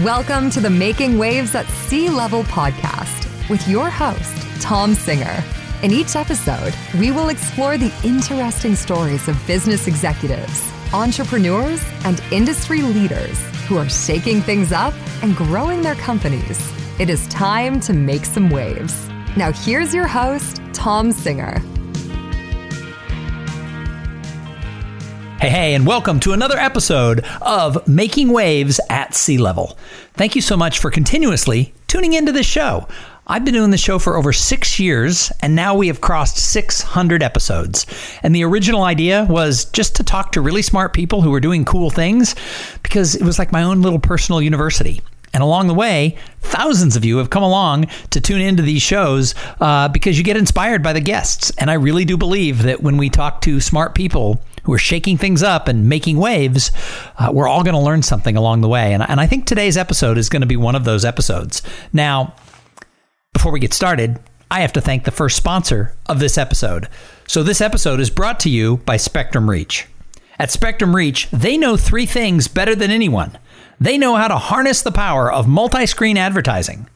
Welcome to the Making Waves at Sea Level podcast with your host, Tom Singer. In each episode, we will explore the interesting stories of business executives, entrepreneurs, and industry leaders who are shaking things up and growing their companies. It is time to make some waves. Now, here's your host, Tom Singer. Hey, hey, and welcome to another episode of Making Waves at Sea Level. Thank you so much for continuously tuning into this show. I've been doing the show for over six years, and now we have crossed 600 episodes. And the original idea was just to talk to really smart people who are doing cool things because it was like my own little personal university. And along the way, thousands of you have come along to tune into these shows uh, because you get inspired by the guests. And I really do believe that when we talk to smart people, who are shaking things up and making waves, uh, we're all going to learn something along the way. And, and I think today's episode is going to be one of those episodes. Now, before we get started, I have to thank the first sponsor of this episode. So, this episode is brought to you by Spectrum Reach. At Spectrum Reach, they know three things better than anyone. They know how to harness the power of multi screen advertising.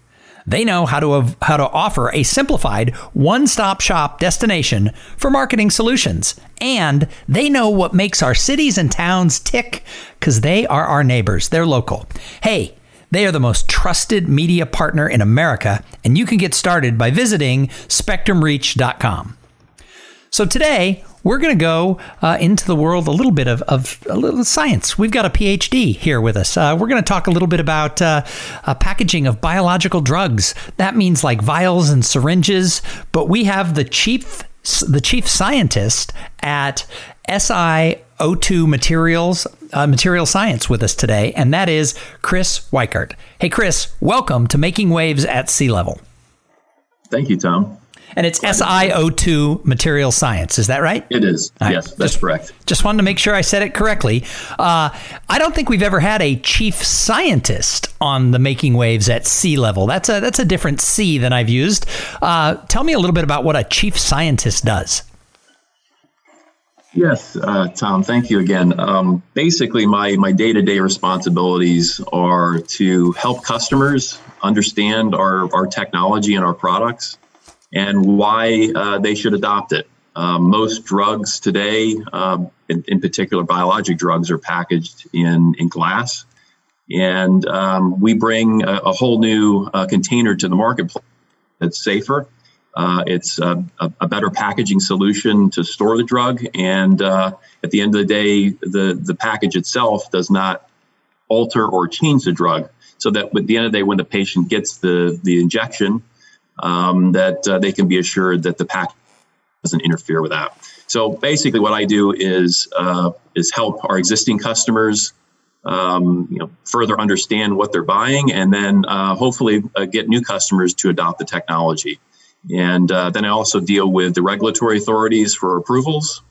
They know how to how to offer a simplified one-stop shop destination for marketing solutions. And they know what makes our cities and towns tick cuz they are our neighbors. They're local. Hey, they are the most trusted media partner in America, and you can get started by visiting spectrumreach.com. So today, we're going to go uh, into the world a little bit of, of a little science. We've got a PhD here with us. Uh, we're going to talk a little bit about uh, packaging of biological drugs. That means like vials and syringes, but we have the chief the chief scientist at SiO2 Materials uh, Material Science with us today, and that is Chris Weikart. Hey, Chris, welcome to Making Waves at Sea Level. Thank you, Tom and it's SiO2 material science. Is that right? It is. Right. Yes, that's just, correct. Just wanted to make sure I said it correctly. Uh, I don't think we've ever had a chief scientist on the making waves at sea level. That's a that's a different C than I've used. Uh, tell me a little bit about what a chief scientist does. Yes, uh, Tom. Thank you again. Um, basically, my my day to day responsibilities are to help customers understand our our technology and our products and why uh, they should adopt it. Um, most drugs today, um, in, in, particular biologic drugs, are packaged in, in glass. And um, we bring a, a, whole new uh, container to the marketplace that's safer. Uh, it's a, a, better packaging solution to store the drug. And uh, at the end of the day, the, the package itself does not alter or change the drug. So that at the end of the day, when the patient gets the, the injection, um, that uh, they can be assured that the pack doesn't interfere with that. So basically, what I do is uh, is help our existing customers, um, you know, further understand what they're buying, and then uh, hopefully uh, get new customers to adopt the technology. And uh, then I also deal with the regulatory authorities for approvals.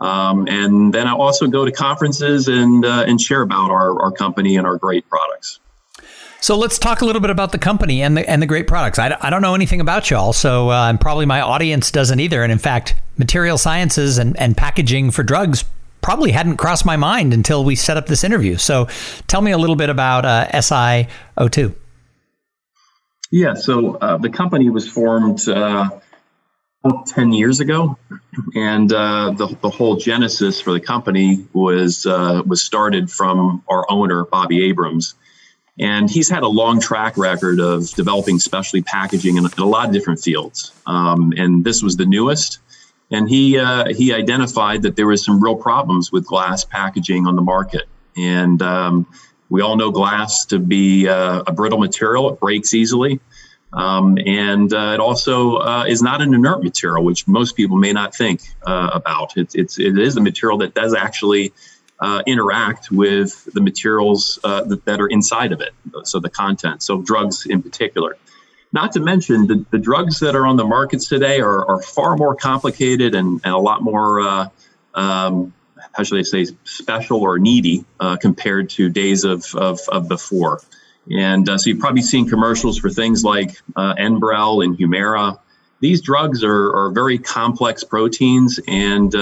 Um, and then I also go to conferences and uh, and share about our, our company and our great products. So let's talk a little bit about the company and the and the great products. I, I don't know anything about y'all, so uh, and probably my audience doesn't either. And in fact, material sciences and, and packaging for drugs probably hadn't crossed my mind until we set up this interview. So tell me a little bit about uh, SiO2. Yeah, so uh, the company was formed uh, 10 years ago, and uh, the, the whole genesis for the company was uh, was started from our owner Bobby Abrams and he's had a long track record of developing specialty packaging in, in a lot of different fields. Um, and this was the newest. And he uh, he identified that there was some real problems with glass packaging on the market. And um, we all know glass to be uh, a brittle material; it breaks easily. Um, and uh, it also uh, is not an inert material, which most people may not think uh, about. It's, it's it is a material that does actually uh, interact with the materials uh, that, that, are inside of it, so the content, so drugs in particular. Not to mention the, the drugs that are on the markets today are, are far more complicated and, and a lot more, uh, um, how should I say, special or needy uh, compared to days of, of, of before. And uh, so you've probably seen commercials for things like uh, Enbrel and Humira. These drugs are, are very complex proteins and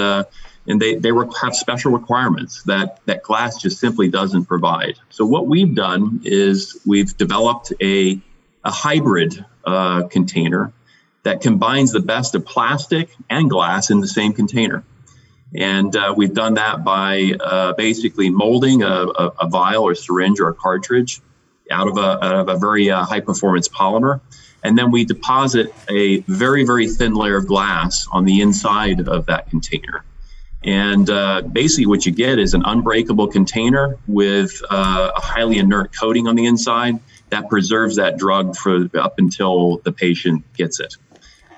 and they, they have special requirements that, that glass just simply doesn't provide. So what we've done is we've developed a, a hybrid uh, container that combines the best of plastic and glass in the same container. And uh, we've done that by uh, basically molding a, a, a, vial or syringe or a cartridge out of a, out of a very uh, high performance polymer. And then we deposit a very, very thin layer of glass on the inside of that container. And uh, basically, what you get is an unbreakable container with uh, a highly inert coating on the inside that preserves that drug for up until the patient gets it.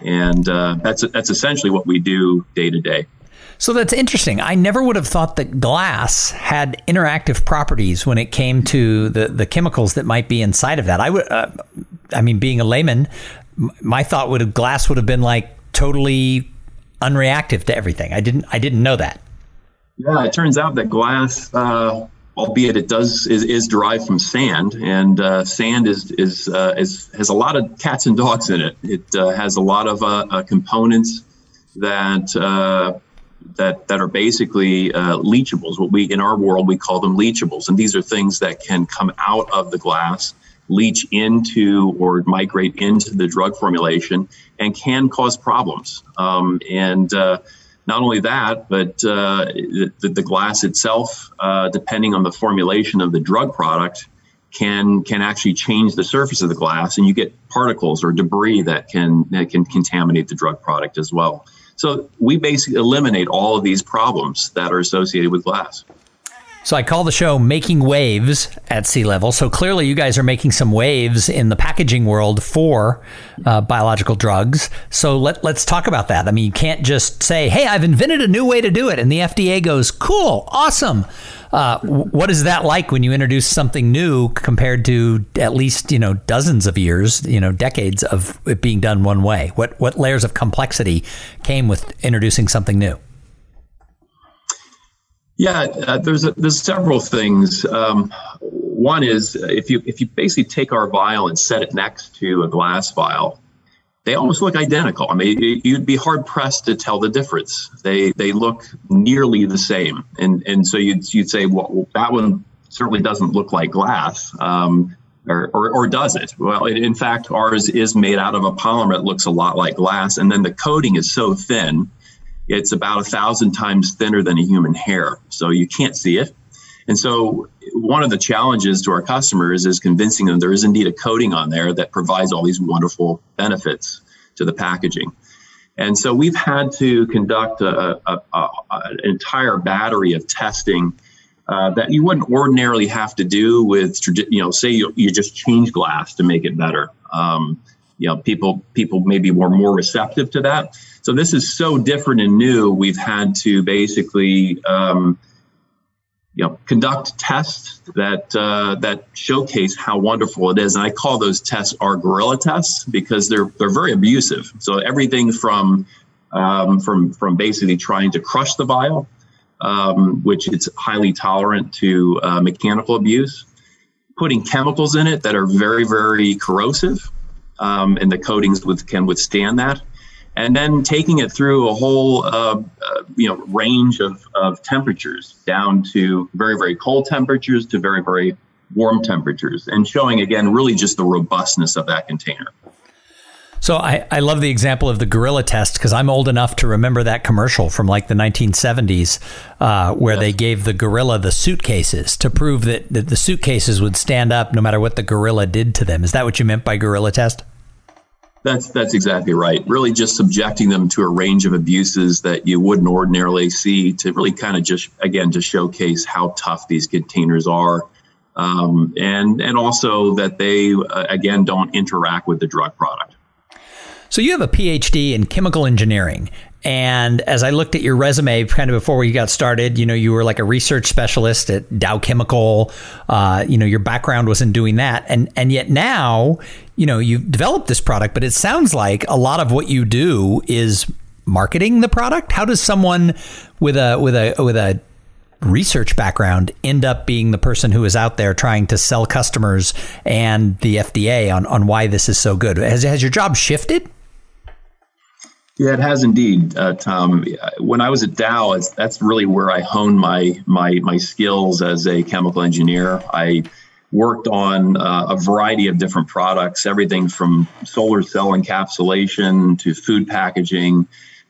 And uh, that's that's essentially what we do day to day. So that's interesting. I never would have thought that glass had interactive properties when it came to the, the chemicals that might be inside of that. I would, uh, I mean, being a layman, my thought would have glass would have been like totally unreactive to everything. I didn't I didn't know that. Yeah, it turns out that glass, uh, albeit it does is, is derived from sand, and uh, sand is is, uh, is has a lot of cats and dogs in it. It uh, has a lot of uh, uh, components that that that are basically uh, leachables. What we in our world we call them leachables, and these are things that can come out of the glass leach into or migrate into the drug formulation and can cause problems. Um, and uh, not only that, but uh, the, the, glass itself, uh, depending on the formulation of the drug product, can can actually change the surface of the glass, and you get particles or debris that can that can contaminate the drug product as well. So we basically eliminate all of these problems that are associated with glass. So I call the show Making Waves at Sea Level. So clearly, you guys are making some waves in the packaging world for uh, biological drugs. So let, let's talk about that. I mean, you can't just say, hey, I've invented a new way to do it. And the FDA goes, cool, awesome. Uh, what is that like when you introduce something new compared to at least, you know, dozens of years, you know, decades of it being done one way? What, what layers of complexity came with introducing something new? Yeah, uh, there's a, there's several things. Um, one is if you if you basically take our vial and set it next to a glass vial, they almost look identical. I mean, you'd be hard pressed to tell the difference. They they look nearly the same, and and so you'd you'd say, well, that one certainly doesn't look like glass. Um, or, or, or, does it? Well, in fact, ours is made out of a polymer that looks a lot like glass, and then the coating is so thin it's about a thousand times thinner than a human hair, so you can't see it. And so, one of the challenges to our customers is convincing them there is indeed a coating on there that provides all these wonderful benefits to the packaging. And so, we've had to conduct a, a, a, an entire battery of testing uh, that you wouldn't ordinarily have to do with, you know, say you, you just change glass to make it better. Um, you know, people people maybe were more receptive to that. So this is so different and new. We've had to basically, um, you know, conduct tests that uh, that showcase how wonderful it is. And I call those tests our gorilla tests because they're they're very abusive. So everything from um, from from basically trying to crush the vial, um, which it's highly tolerant to uh, mechanical abuse, putting chemicals in it that are very very corrosive, um, and the coatings with, can withstand that and then taking it through a whole uh, uh, you know range of, of temperatures down to very very cold temperatures to very very warm temperatures and showing again really just the robustness of that container so I, I love the example of the gorilla test because I'm old enough to remember that commercial from like the 1970s uh, where yes. they gave the gorilla the suitcases to prove that, that the suitcases would stand up no matter what the gorilla did to them. Is that what you meant by gorilla test? That's that's exactly right. Really, just subjecting them to a range of abuses that you wouldn't ordinarily see to really kind of just again to showcase how tough these containers are, um, and and also that they uh, again don't interact with the drug product. So you have a PhD in chemical engineering. And as I looked at your resume kind of before we got started, you know, you were like a research specialist at Dow Chemical. Uh, you know, your background was in doing that. And, and yet now, you know, you've developed this product, but it sounds like a lot of what you do is marketing the product. How does someone with a, with a, with a, research background end up being the person who is out there trying to sell customers and the FDA on, on why this is so good. Has, has your job shifted? Yeah, it has indeed, uh, Tom. When I was at Dow, that's really where I honed my my my skills as a chemical engineer. I worked on uh, a variety of different products, everything from solar cell encapsulation to food packaging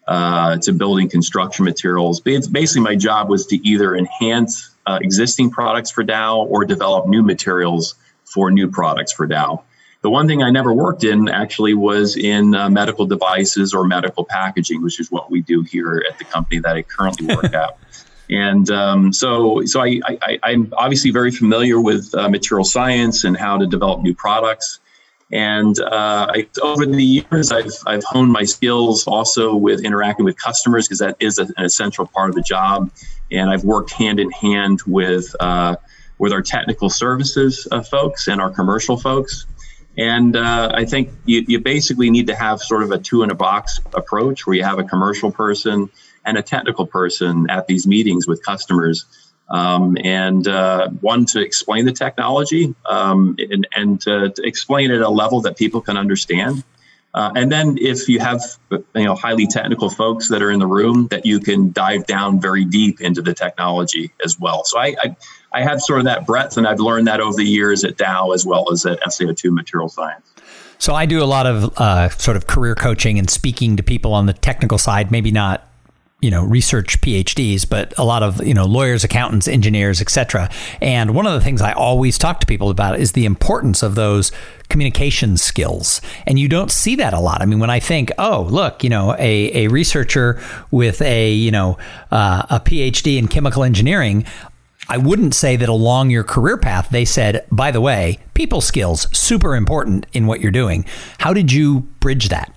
uh, to building construction materials. Basically, my job was to either enhance uh, existing products for Dow or develop new materials for new products for Dow. The one thing I never worked in actually was in uh, medical devices or medical packaging, which is what we do here at the company that I currently work at. And um, so, so I, I, am obviously very familiar with uh, material science and how to develop new products. And uh, I, over the years, I've, I've honed my skills also with interacting with customers because that is a, an essential part of the job. And I've worked hand in hand with uh, with our technical services uh, folks and our commercial folks. And uh, I think you, you basically need to have sort of a two in a box approach where you have a commercial person and a technical person at these meetings with customers. Um, and uh, one to explain the technology um, and, and to, to, explain it at a level that people can understand. Uh, and then if you have you know highly technical folks that are in the room, that you can dive down very deep into the technology as well. So I, I I have sort of that breadth, and I've learned that over the years at Dow as well as at SiO2 Material Science. So I do a lot of uh, sort of career coaching and speaking to people on the technical side, maybe not you know research PhDs, but a lot of you know lawyers, accountants, engineers, etc. And one of the things I always talk to people about is the importance of those communication skills, and you don't see that a lot. I mean, when I think, oh, look, you know, a a researcher with a you know uh, a PhD in chemical engineering, I wouldn't say that along your career path, they said, by the way, people skills, super important in what you're doing. How did you bridge that?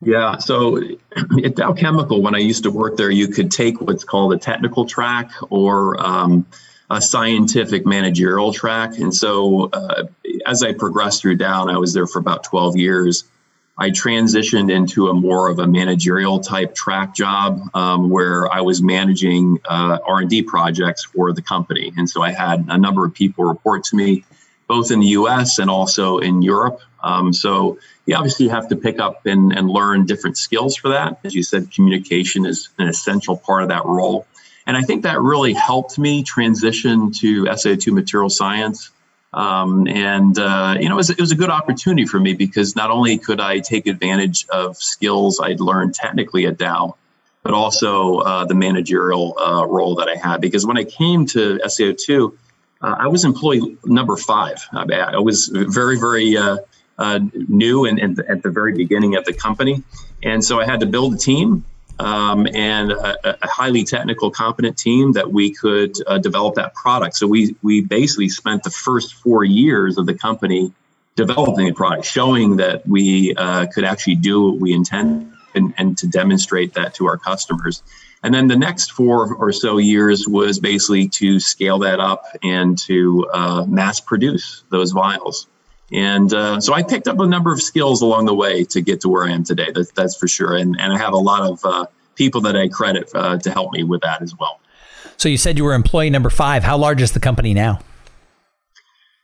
Yeah, so at Dow Chemical, when I used to work there, you could take what's called a technical track or um, a scientific managerial track. And so uh, as I progressed through Dow, I was there for about 12 years, I transitioned into a more of a managerial type track job um, where I was managing uh, R&D projects for the company. And so I had a number of people report to me, both in the U.S. and also in Europe. Um, so you obviously have to pick up and, and learn different skills for that. As you said, communication is an essential part of that role. And I think that really helped me transition to SiO2 material science um, and uh, you know, it was, it was, a good opportunity for me because not only could I take advantage of skills I'd learned technically at Dow, but also uh, the managerial uh, role that I had. Because when I came to SiO2, uh, I was employee number five. I, I was very, very uh, uh, new and, and at the very beginning of the company, and so I had to build a team um, and a, a, highly technical, competent team that we could uh, develop that product. So we we basically spent the first four years of the company developing the product, showing that we uh, could actually do what we intend and, and to demonstrate that to our customers. And then the next four or so years was basically to scale that up and to uh, mass produce those vials. And uh, so I picked up a number of skills along the way to get to where I am today. That, that's for sure. And, and I have a lot of uh, people that I credit uh, to help me with that as well. So you said you were employee number five. How large is the company now?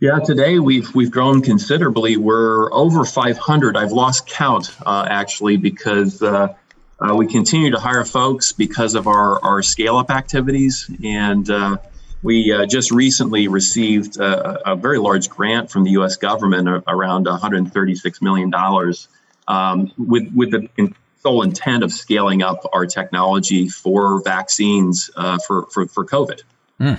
Yeah, today we've we've grown considerably. We're over 500. I've lost count uh, actually because uh, uh, we continue to hire folks because of our our scale up activities and we uh, just recently received a, a, very large grant from the U.S. government, around 136 million dollars, um, with with the sole intent of scaling up our technology for vaccines uh, for, for for COVID. Mm.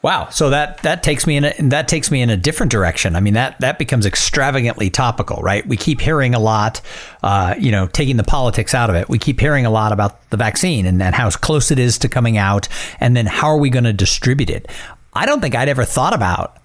Wow. So that that takes me in a, that takes me in a different direction. I mean that that becomes extravagantly topical, right? We keep hearing a lot, uh, you know, taking the politics out of it. We keep hearing a lot about the vaccine and, and how close it is to coming out, and then how are we going to distribute it? I don't think I'd ever thought about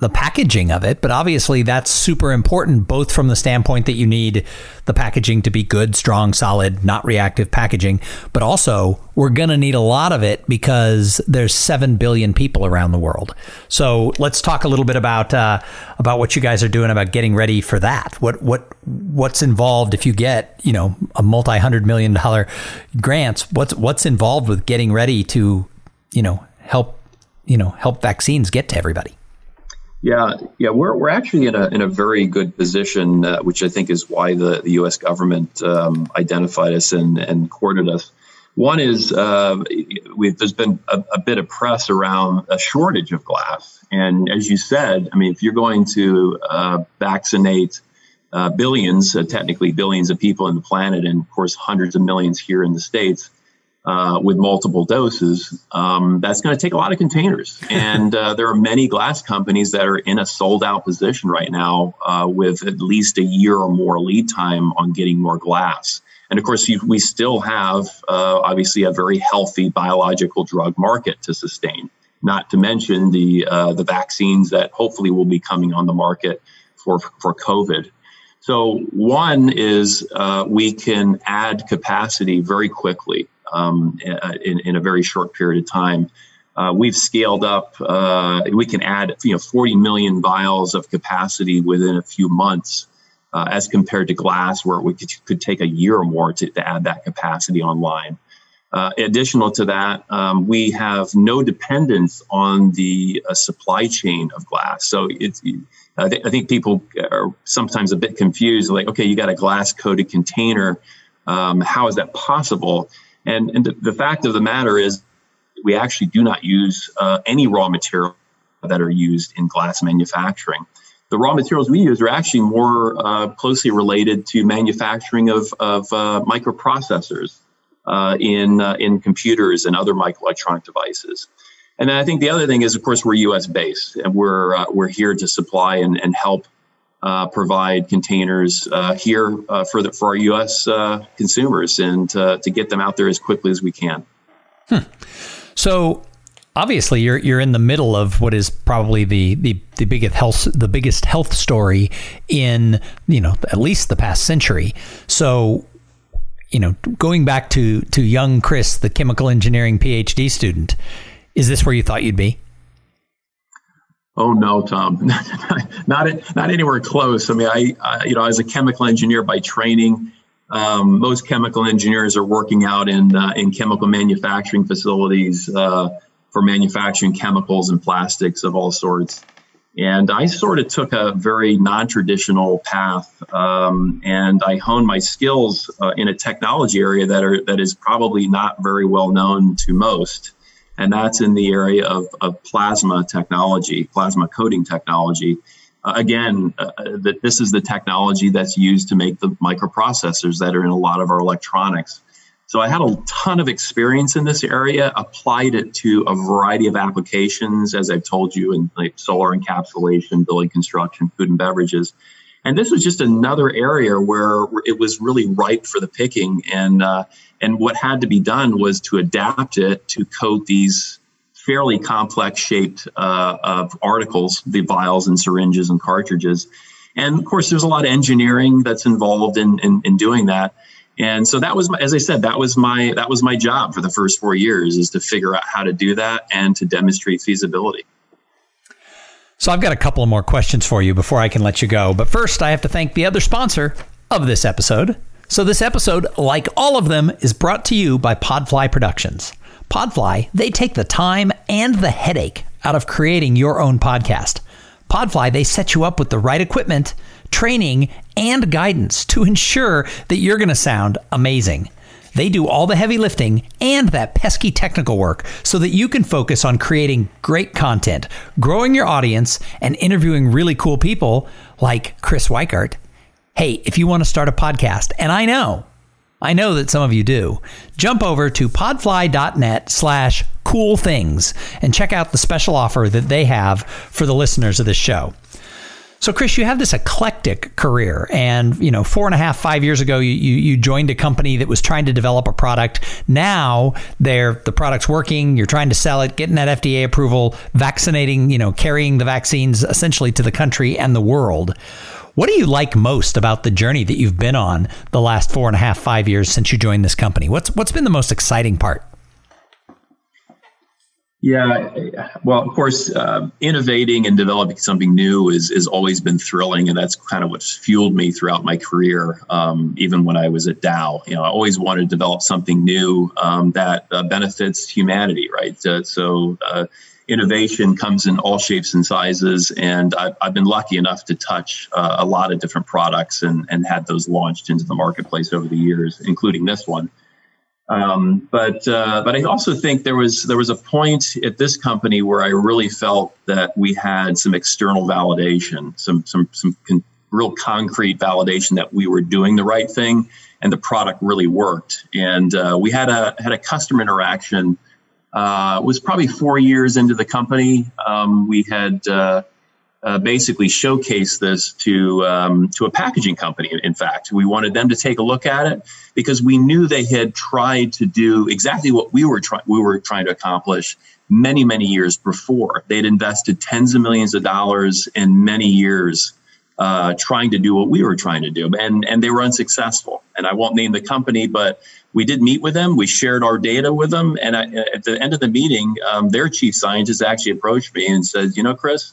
the packaging of it, but obviously that's super important, both from the standpoint that you need the packaging to be good, strong, solid, not reactive packaging, but also we're going to need a lot of it because there's seven billion people around the world. So let's talk a little bit about uh, about what you guys are doing about getting ready for that. What what what's involved if you get you know a multi hundred million dollar grants? What's what's involved with getting ready to you know help you know help vaccines get to everybody? Yeah, yeah, we're, we're actually in a, in a very good position, uh, which I think is why the, the U.S. government um, identified us and, and courted us. One is uh, there's been a, a, bit of press around a shortage of glass. And as you said, I mean, if you're going to uh, vaccinate uh, billions, uh, technically billions of people in the planet, and of course, hundreds of millions here in the States, uh, with multiple doses, um, that's going to take a lot of containers. And uh, there are many glass companies that are in a sold out position right now uh, with at least a year or more lead time on getting more glass. And of course, you, we still have uh, obviously a very healthy biological drug market to sustain, not to mention the, uh, the vaccines that hopefully will be coming on the market for, for COVID. So, one is uh, we can add capacity very quickly um, in, in a very short period of time. Uh, we've scaled up. Uh, we can add, you know, 40 million vials of capacity within a few months, uh, as compared to glass, where we could, could take a year or more to, to add that capacity online. Uh, additional to that, um, we have no dependence on the uh, supply chain of glass. So it's, I, th- I, think people are sometimes a bit confused. Like, okay, you got a glass coated container. Um, how is that possible? And, and the fact of the matter is, we actually do not use uh, any raw material that are used in glass manufacturing. The raw materials we use are actually more uh, closely related to manufacturing of, of uh, microprocessors uh, in, uh, in computers and other microelectronic devices. And then I think the other thing is, of course, we're U.S. based, and we're uh, we're here to supply and, and help uh, provide containers uh, here uh, for the, for our U.S. Uh, consumers and to get them out there as quickly as we can. Hmm. So obviously you're you're in the middle of what is probably the, the the biggest health the biggest health story in you know at least the past century. So you know going back to to young Chris, the chemical engineering PhD student, is this where you thought you'd be? Oh no, Tom, not not anywhere close. I mean, I, I you know, as a chemical engineer by training, um, most chemical engineers are working out in uh, in chemical manufacturing facilities uh, for manufacturing chemicals and plastics of all sorts. And I sort of took a very non-traditional path, um, and I honed my skills uh, in a technology area that are that is probably not very well known to most and that's in the area of, of plasma technology, plasma coating technology. Uh, again, uh, uh, that this is the technology that's used to make the microprocessors that are in a lot of our electronics. So I had a ton of experience in this area, applied it to a variety of applications, as I've told you, in like solar encapsulation, building construction, food and beverages. And this was just another area where it was really ripe for the picking. And uh, and what had to be done was to adapt it to coat these fairly complex shaped uh, of articles, the vials and syringes and cartridges. And of course, there's a lot of engineering that's involved in, in, in doing that. And so that was, my, as I said, that was my that was my job for the first four years is to figure out how to do that and to demonstrate feasibility. So I've got a couple more questions for you before I can let you go. But first, I have to thank the other sponsor of this episode. So this episode, like all of them, is brought to you by Podfly Productions. Podfly, they take the time and the headache out of creating your own podcast. Podfly, they set you up with the right equipment, training, and guidance to ensure that you're going to sound amazing. They do all the heavy lifting and that pesky technical work so that you can focus on creating great content, growing your audience, and interviewing really cool people like Chris Weikart. Hey, if you want to start a podcast, and I know, I know that some of you do, jump over to podfly.net slash cool things and check out the special offer that they have for the listeners of this show. So, Chris, you have this eclectic career, and you know, four and a half, five years ago, you, you, joined a company that was trying to develop a product. Now, they're the product's working. You're trying to sell it, getting that FDA approval, vaccinating, you know, carrying the vaccines essentially to the country and the world. What do you like most about the journey that you've been on the last four and a half, five years since you joined this company? What's what's been the most exciting part? Yeah, well, of course, uh, innovating and developing something new is is always been thrilling, and that's kind of what's fueled me throughout my career. Um, even when I was at Dow, you know, I always wanted to develop something new um, that uh, benefits humanity, right? Uh, so, innovation comes in all shapes and sizes, and I've, I've been lucky enough to touch uh, a lot of different products and and had those launched into the marketplace over the years, including this one. Um, but uh, but I also think there was there was a point at this company where I really felt that we had some external validation, some some some con- real concrete validation that we were doing the right thing and the product really worked. And uh, we had a had a customer interaction. Uh, was probably four years into the company. Um, we had uh, basically showcase this to um, to a packaging company. In fact, we wanted them to take a look at it because we knew they had tried to do exactly what we were trying we were trying to accomplish many many years before. They'd invested tens of millions of dollars in many years. Uh, trying to do what we were trying to do, and and they were unsuccessful. And I won't name the company, but we did meet with them. We shared our data with them, and I, at the end of the meeting, um, their chief scientist actually approached me and said, "You know, Chris,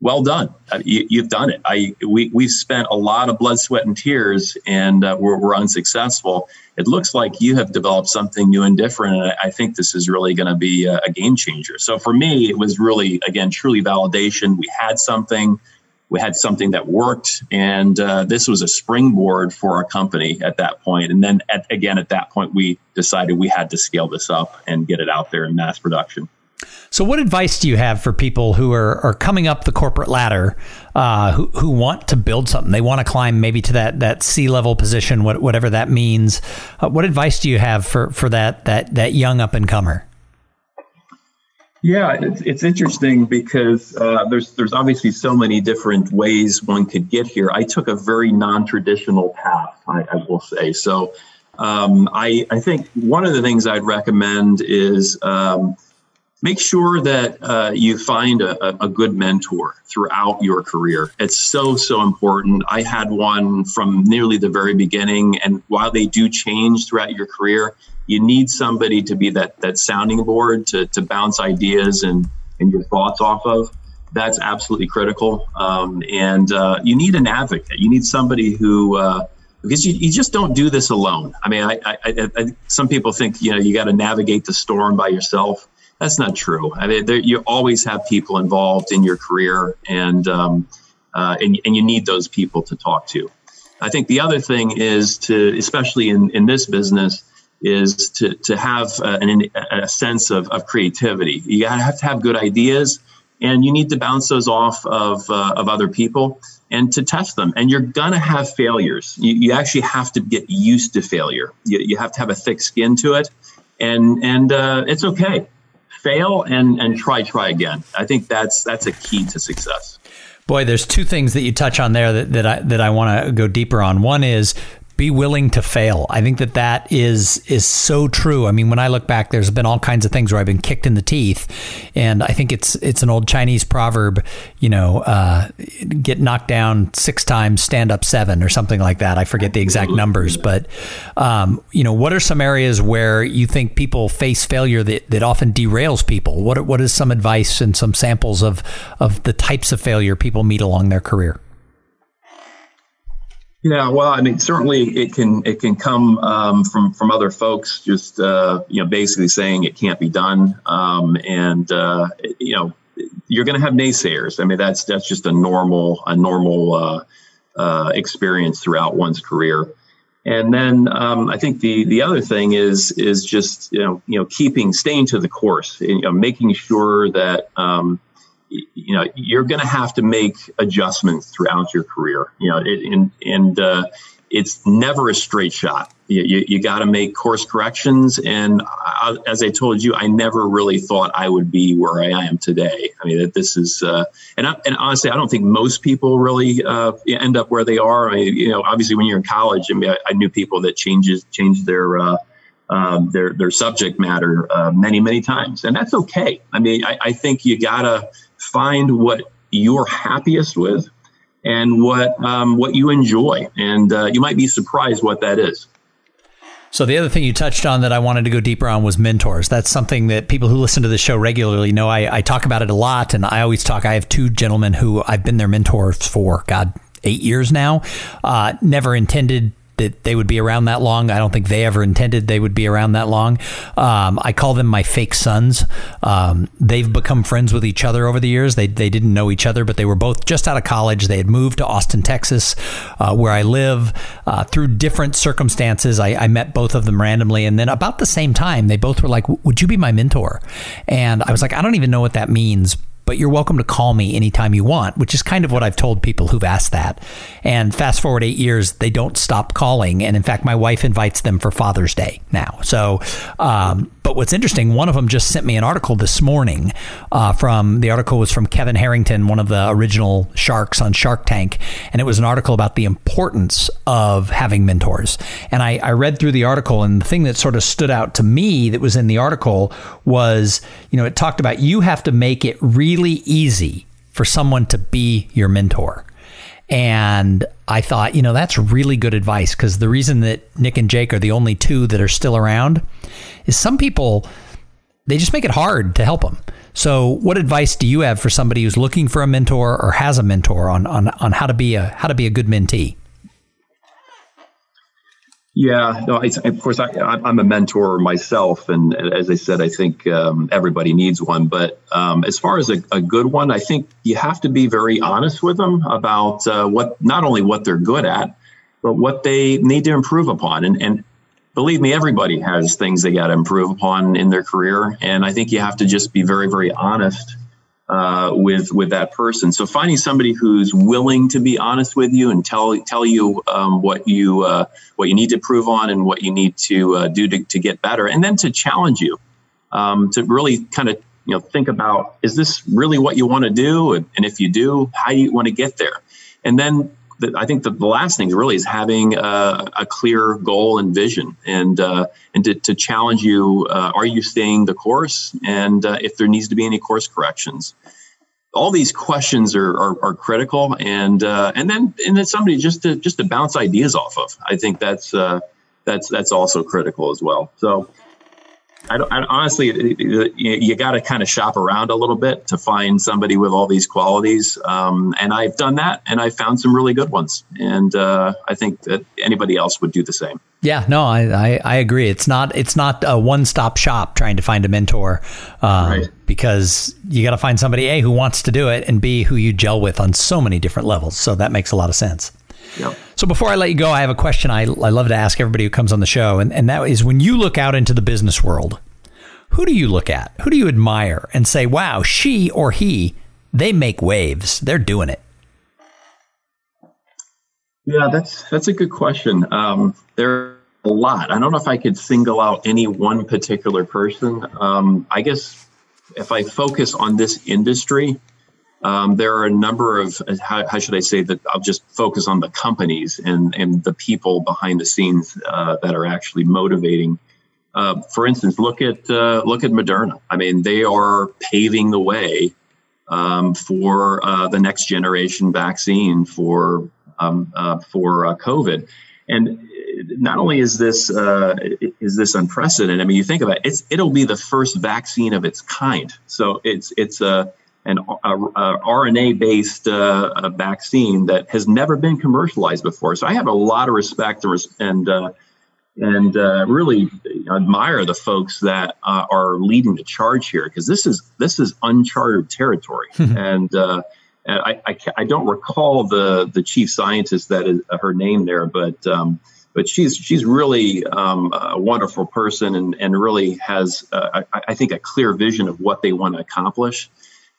well done. Uh, you, have done it. I we we've spent a lot of blood, sweat, and tears, and uh, we're, we're unsuccessful. It looks like you have developed something new and different, and I, think this is really going to be a, a, game changer. So for me, it was really again truly validation. We had something. We had something that worked, and uh, this was a springboard for our company at that point. And then, at, again, at that point, we decided we had to scale this up and get it out there in mass production. So, what advice do you have for people who are, are coming up the corporate ladder, uh, who, who want to build something? They want to climb maybe to that that C level position, what, whatever that means. Uh, what advice do you have for, for that that that young up and comer? Yeah, it's, it's interesting because uh, there's there's obviously so many different ways one could get here. I took a very non traditional path, I, I, will say. So, um, I I think one of the things I'd recommend is. Um, make sure that uh, you find a, a, good mentor throughout your career. It's so, so important. I had one from nearly the very beginning. And while they do change throughout your career, you need somebody to be that, that sounding board to, to bounce ideas and, and your thoughts off of. That's absolutely critical. Um, and uh, you need an advocate. You need somebody who, uh, because you, you just don't do this alone. I mean, I, I, I, some people think, you know, you got to navigate the storm by yourself that's not true. I mean, there, you always have people involved in your career, and um, uh, and and you need those people to talk to. I think the other thing is to, especially in in this business, is to to have uh, an, a sense of, of creativity. You have to have good ideas, and you need to bounce those off of uh, of other people and to test them. And you're gonna have failures. You, you actually have to get used to failure. You, you have to have a thick skin to it, and and uh, it's okay fail and and try try again. I think that's that's a key to success. Boy, there's two things that you touch on there that, that I that I want to go deeper on. One is be willing to fail. I think that that is is so true. I mean, when I look back, there's been all kinds of things where I've been kicked in the teeth, and I think it's it's an old Chinese proverb. You know, uh, get knocked down six times, stand up seven, or something like that. I forget the exact numbers, but um, you know, what are some areas where you think people face failure that, that often derails people? What what is some advice and some samples of of the types of failure people meet along their career? Yeah, well, I mean, certainly it can it can come um, from from other folks, just uh, you know, basically saying it can't be done, um, and uh, you know, you're going to have naysayers. I mean, that's that's just a normal a normal uh, uh, experience throughout one's career. And then um, I think the the other thing is is just you know you know keeping staying to the course, you know, making sure that um, you know you're going to have to make adjustments throughout your career. You know it, and and uh, it's never a straight shot. You, you, you got to make course corrections and I, as i told you i never really thought i would be where i am today. I mean this is uh, and, I, and honestly i don't think most people really uh, end up where they are. I mean, you know obviously when you're in college i mean i, I knew people that changes changed their uh, um, their their subject matter uh, many many times, and that's okay. I mean, I, I think you gotta find what you're happiest with and what um, what you enjoy, and uh, you might be surprised what that is. So the other thing you touched on that I wanted to go deeper on was mentors. That's something that people who listen to the show regularly know. I, I talk about it a lot, and I always talk. I have two gentlemen who I've been their mentors for God eight years now. Uh, never intended that they would be around that long. I don't think they ever intended they would be around that long. Um, I call them my fake sons. Um, they've become friends with each other over the years. They, they didn't know each other, but they were both just out of college. They had moved to Austin, Texas, uh, where I live. Uh, through different circumstances, I, I, met both of them randomly. And then about the same time, they both were like, Would you be my mentor? And I was like, I don't even know what that means but you're welcome to call me anytime you want, which is kind of what I've told people who've asked that. And fast forward eight years, they don't stop calling. And in fact, my wife invites them for Father's Day now. So, um, but what's interesting, one of them just sent me an article this morning uh, from the article was from Kevin Harrington, one of the original sharks on Shark Tank. And it was an article about the importance of having mentors. And I, I read through the article, and the thing that sort of stood out to me that was in the article was, you know, it talked about you have to make it really easy for someone to be your mentor. And I thought, you know, that's really good advice because the reason that Nick and Jake are the only two that are still around is some people, they just make it hard to help them. So, what advice do you have for somebody who's looking for a mentor or has a mentor on, on, on how to be a how to be a good mentee? Yeah, no, I, of course, I, am a mentor myself, and as I said, I think um, everybody needs one. But um, as far as a, a, good one, I think you have to be very honest with them about uh, what not only what they're good at, but what they need to improve upon. And, and believe me, everybody has things they got to improve upon in their career, and I think you have to just be very, very honest uh, with with that person. So finding somebody who's willing to be honest with you and tell tell you um, what you uh, what you need to prove on and what you need to uh, do to, to get better, and then to challenge you um, to really kind of you know think about is this really what you want to do, and if you do, how do you want to get there, and then the, I think the, the, last thing really is having a, a clear goal and vision, and uh, and to, to, challenge you: uh, Are you staying the course? And uh, if there needs to be any course corrections, all these questions are are, are critical, and uh, and then and then somebody just to just to bounce ideas off of. I think that's uh, that's that's also critical as well. So I, don't, I honestly, you, you got to kind of shop around a little bit to find somebody with all these qualities. Um, and I've done that, and I found some really good ones. And uh, I think that anybody else would do the same. Yeah, no, I, I, I agree. It's not it's not a one stop shop trying to find a mentor, um, right. because you got to find somebody a who wants to do it, and b who you gel with on so many different levels. So that makes a lot of sense. Yep. So before I let you go, I have a question I, I love to ask everybody who comes on the show, and, and that is when you look out into the business world, who do you look at? Who do you admire and say, wow, she or he, they make waves. They're doing it. Yeah, that's that's a good question. Um, there are a lot. I don't know if I could single out any one particular person. Um, I guess if I focus on this industry, um, there are a number of how, how, should I say that I'll just focus on the companies and and the people behind the scenes uh, that are actually motivating. Uh, for instance, look at uh, look at Moderna. I mean, they are paving the way um, for uh, the next generation vaccine for um, uh, for uh, COVID, and not only is this is this unprecedented. I mean, you think about it, it's it'll be the first vaccine of its kind. So it's it's a an a, a RNA-based uh, vaccine that has never been commercialized before. So I have a lot of respect and uh, and uh, really admire the folks that uh, are leading the charge here because this is this is uncharted territory. and uh, I, I, I, don't recall the the chief scientist that is her name there, but um, but she's she's really um, a wonderful person and and really has uh, I, I think a clear vision of what they want to accomplish.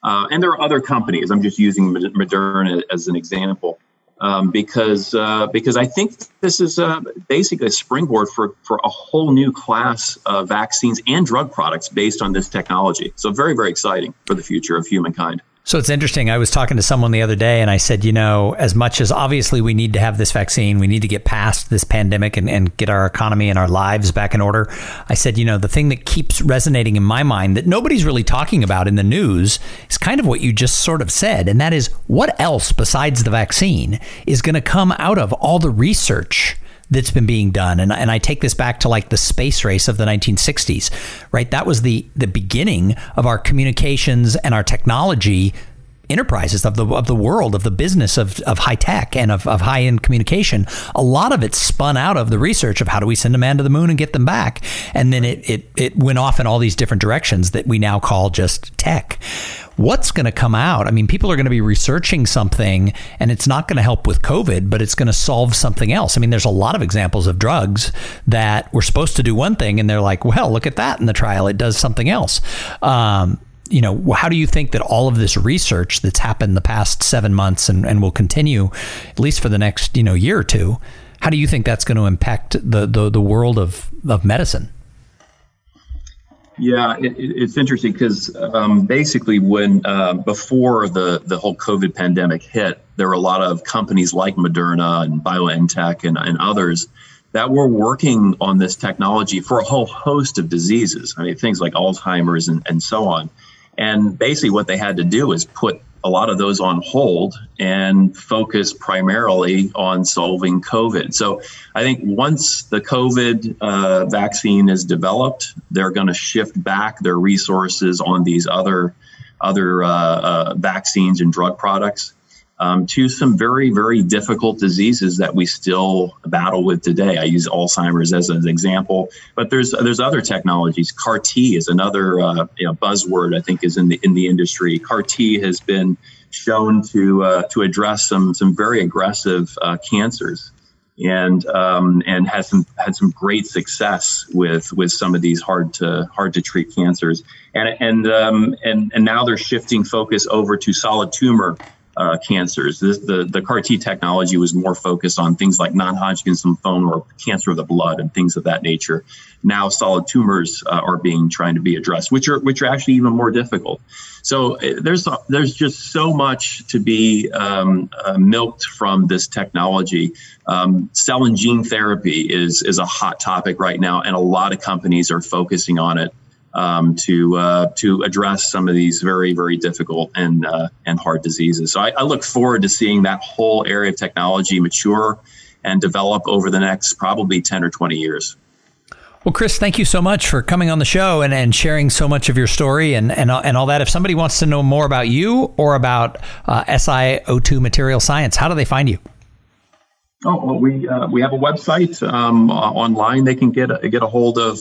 Uh, and there are other companies. I'm just using Moderna as an example um, because uh, because I think this is uh, basically a springboard for for a whole new class of vaccines and drug products based on this technology. So very very exciting for the future of humankind. So it's interesting. I was talking to someone the other day and I said, you know, as much as obviously we need to have this vaccine, we need to get past this pandemic and, and get our economy and our lives back in order. I said, you know, the thing that keeps resonating in my mind that nobody's really talking about in the news is kind of what you just sort of said. And that is what else besides the vaccine is going to come out of all the research that's been being done. And, and I take this back to like the space race of the 1960s, right? That was the, the beginning of our communications and our technology enterprises of the of the world of the business of, of high tech and of, of high end communication a lot of it spun out of the research of how do we send a man to the moon and get them back and then it it, it went off in all these different directions that we now call just tech what's going to come out. I mean, people are going to be researching something and it's not going to help with COVID, but it's going to solve something else. I mean, there's a lot of examples of drugs that were supposed to do one thing and they're like, well, look at that in the trial. It does something else. Um, you know, how do you think that all of this research that's happened the past seven months and, and will continue at least for the next, you know, year or two, how do you think that's going to impact the, the, the world of, of medicine? Yeah, it, it's interesting because um, basically, when uh, before the the whole COVID pandemic hit, there were a lot of companies like Moderna and BioNTech and, and others that were working on this technology for a whole host of diseases. I mean, things like Alzheimer's and, and so on. And basically, what they had to do is put a lot of those on hold and focus primarily on solving COVID. So I think once the COVID uh, vaccine is developed, they're going to shift back their resources on these other other uh, uh, vaccines and drug products um, to some very, very difficult diseases that we still battle with today. I use Alzheimer's as an example, but there's there's other technologies. CAR T is another uh, you know, buzzword I think is in the in the industry. CAR T has been shown to uh, to address some some very aggressive uh, cancers. And um, and has some had some great success with with some of these hard to hard to treat cancers, and and um, and and now they're shifting focus over to solid tumor uh, cancers. This, the, the CAR T technology was more focused on things like non Hodgkin's lymphoma or cancer of the blood and things of that nature. Now, solid tumors uh, are being trying to be addressed, which are which are actually even more difficult. So uh, there's there's just so much to be um, uh, milked from this technology. Um, cell and gene therapy is is a hot topic right now, and a lot of companies are focusing on it um, to uh, to address some of these very very difficult and uh, and hard diseases. So I, I, look forward to seeing that whole area of technology mature and develop over the next probably ten or twenty years. Well, Chris, thank you so much for coming on the show and, and sharing so much of your story and, and, and all that. If somebody wants to know more about you or about uh, SiO2 material science, how do they find you? Oh, well, we uh, we have a website um, uh, online. They can get get a hold of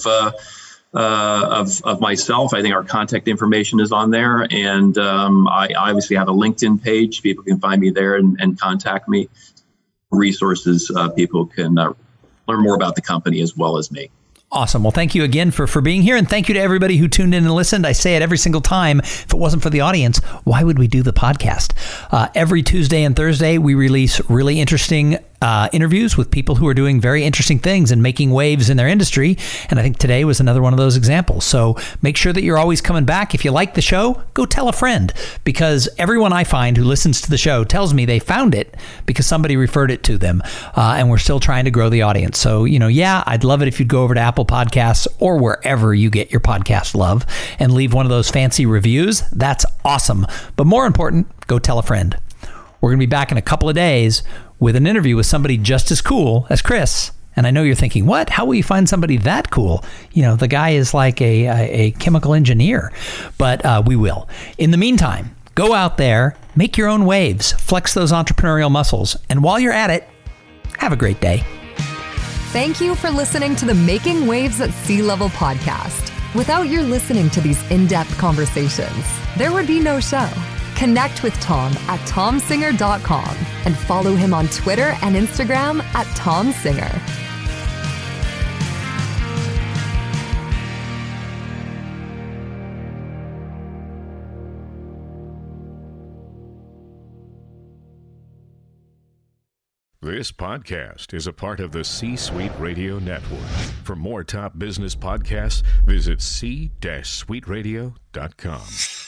uh, of, of myself. I think our contact information is on there. And um, I, obviously have a LinkedIn page. People can find me there and, and contact me. Resources, uh, people can uh, learn more about the company as well as me. Awesome. Well, thank you again for, for being here. And thank you to everybody who tuned in and listened. I say it every single time. If it wasn't for the audience, why would we do the podcast? Uh, every Tuesday and Thursday, we release really interesting uh, interviews with people who are doing very interesting things and making waves in their industry. And I think today was another one of those examples. So make sure that you're always coming back. If you like the show, go tell a friend because everyone I find who listens to the show tells me they found it because somebody referred it to them. Uh, and we're still trying to grow the audience. So, you know, yeah, I'd love it if you'd go over to Apple Podcasts or wherever you get your podcast love and leave one of those fancy reviews. That's awesome. But more important, go tell a friend. We're going to be back in a couple of days with an interview with somebody just as cool as Chris. And I know you're thinking, what? How will you find somebody that cool? You know, the guy is like a, a, a chemical engineer. But uh, we will. In the meantime, go out there, make your own waves, flex those entrepreneurial muscles. And while you're at it, have a great day. Thank you for listening to the Making Waves at C-Level podcast. Without your listening to these in depth conversations, there would be no show. Connect with Tom at tomsinger.com and follow him on Twitter and Instagram at tomsinger. This podcast is a part of the C Suite Radio Network. For more top business podcasts, visit c-suiteradio.com.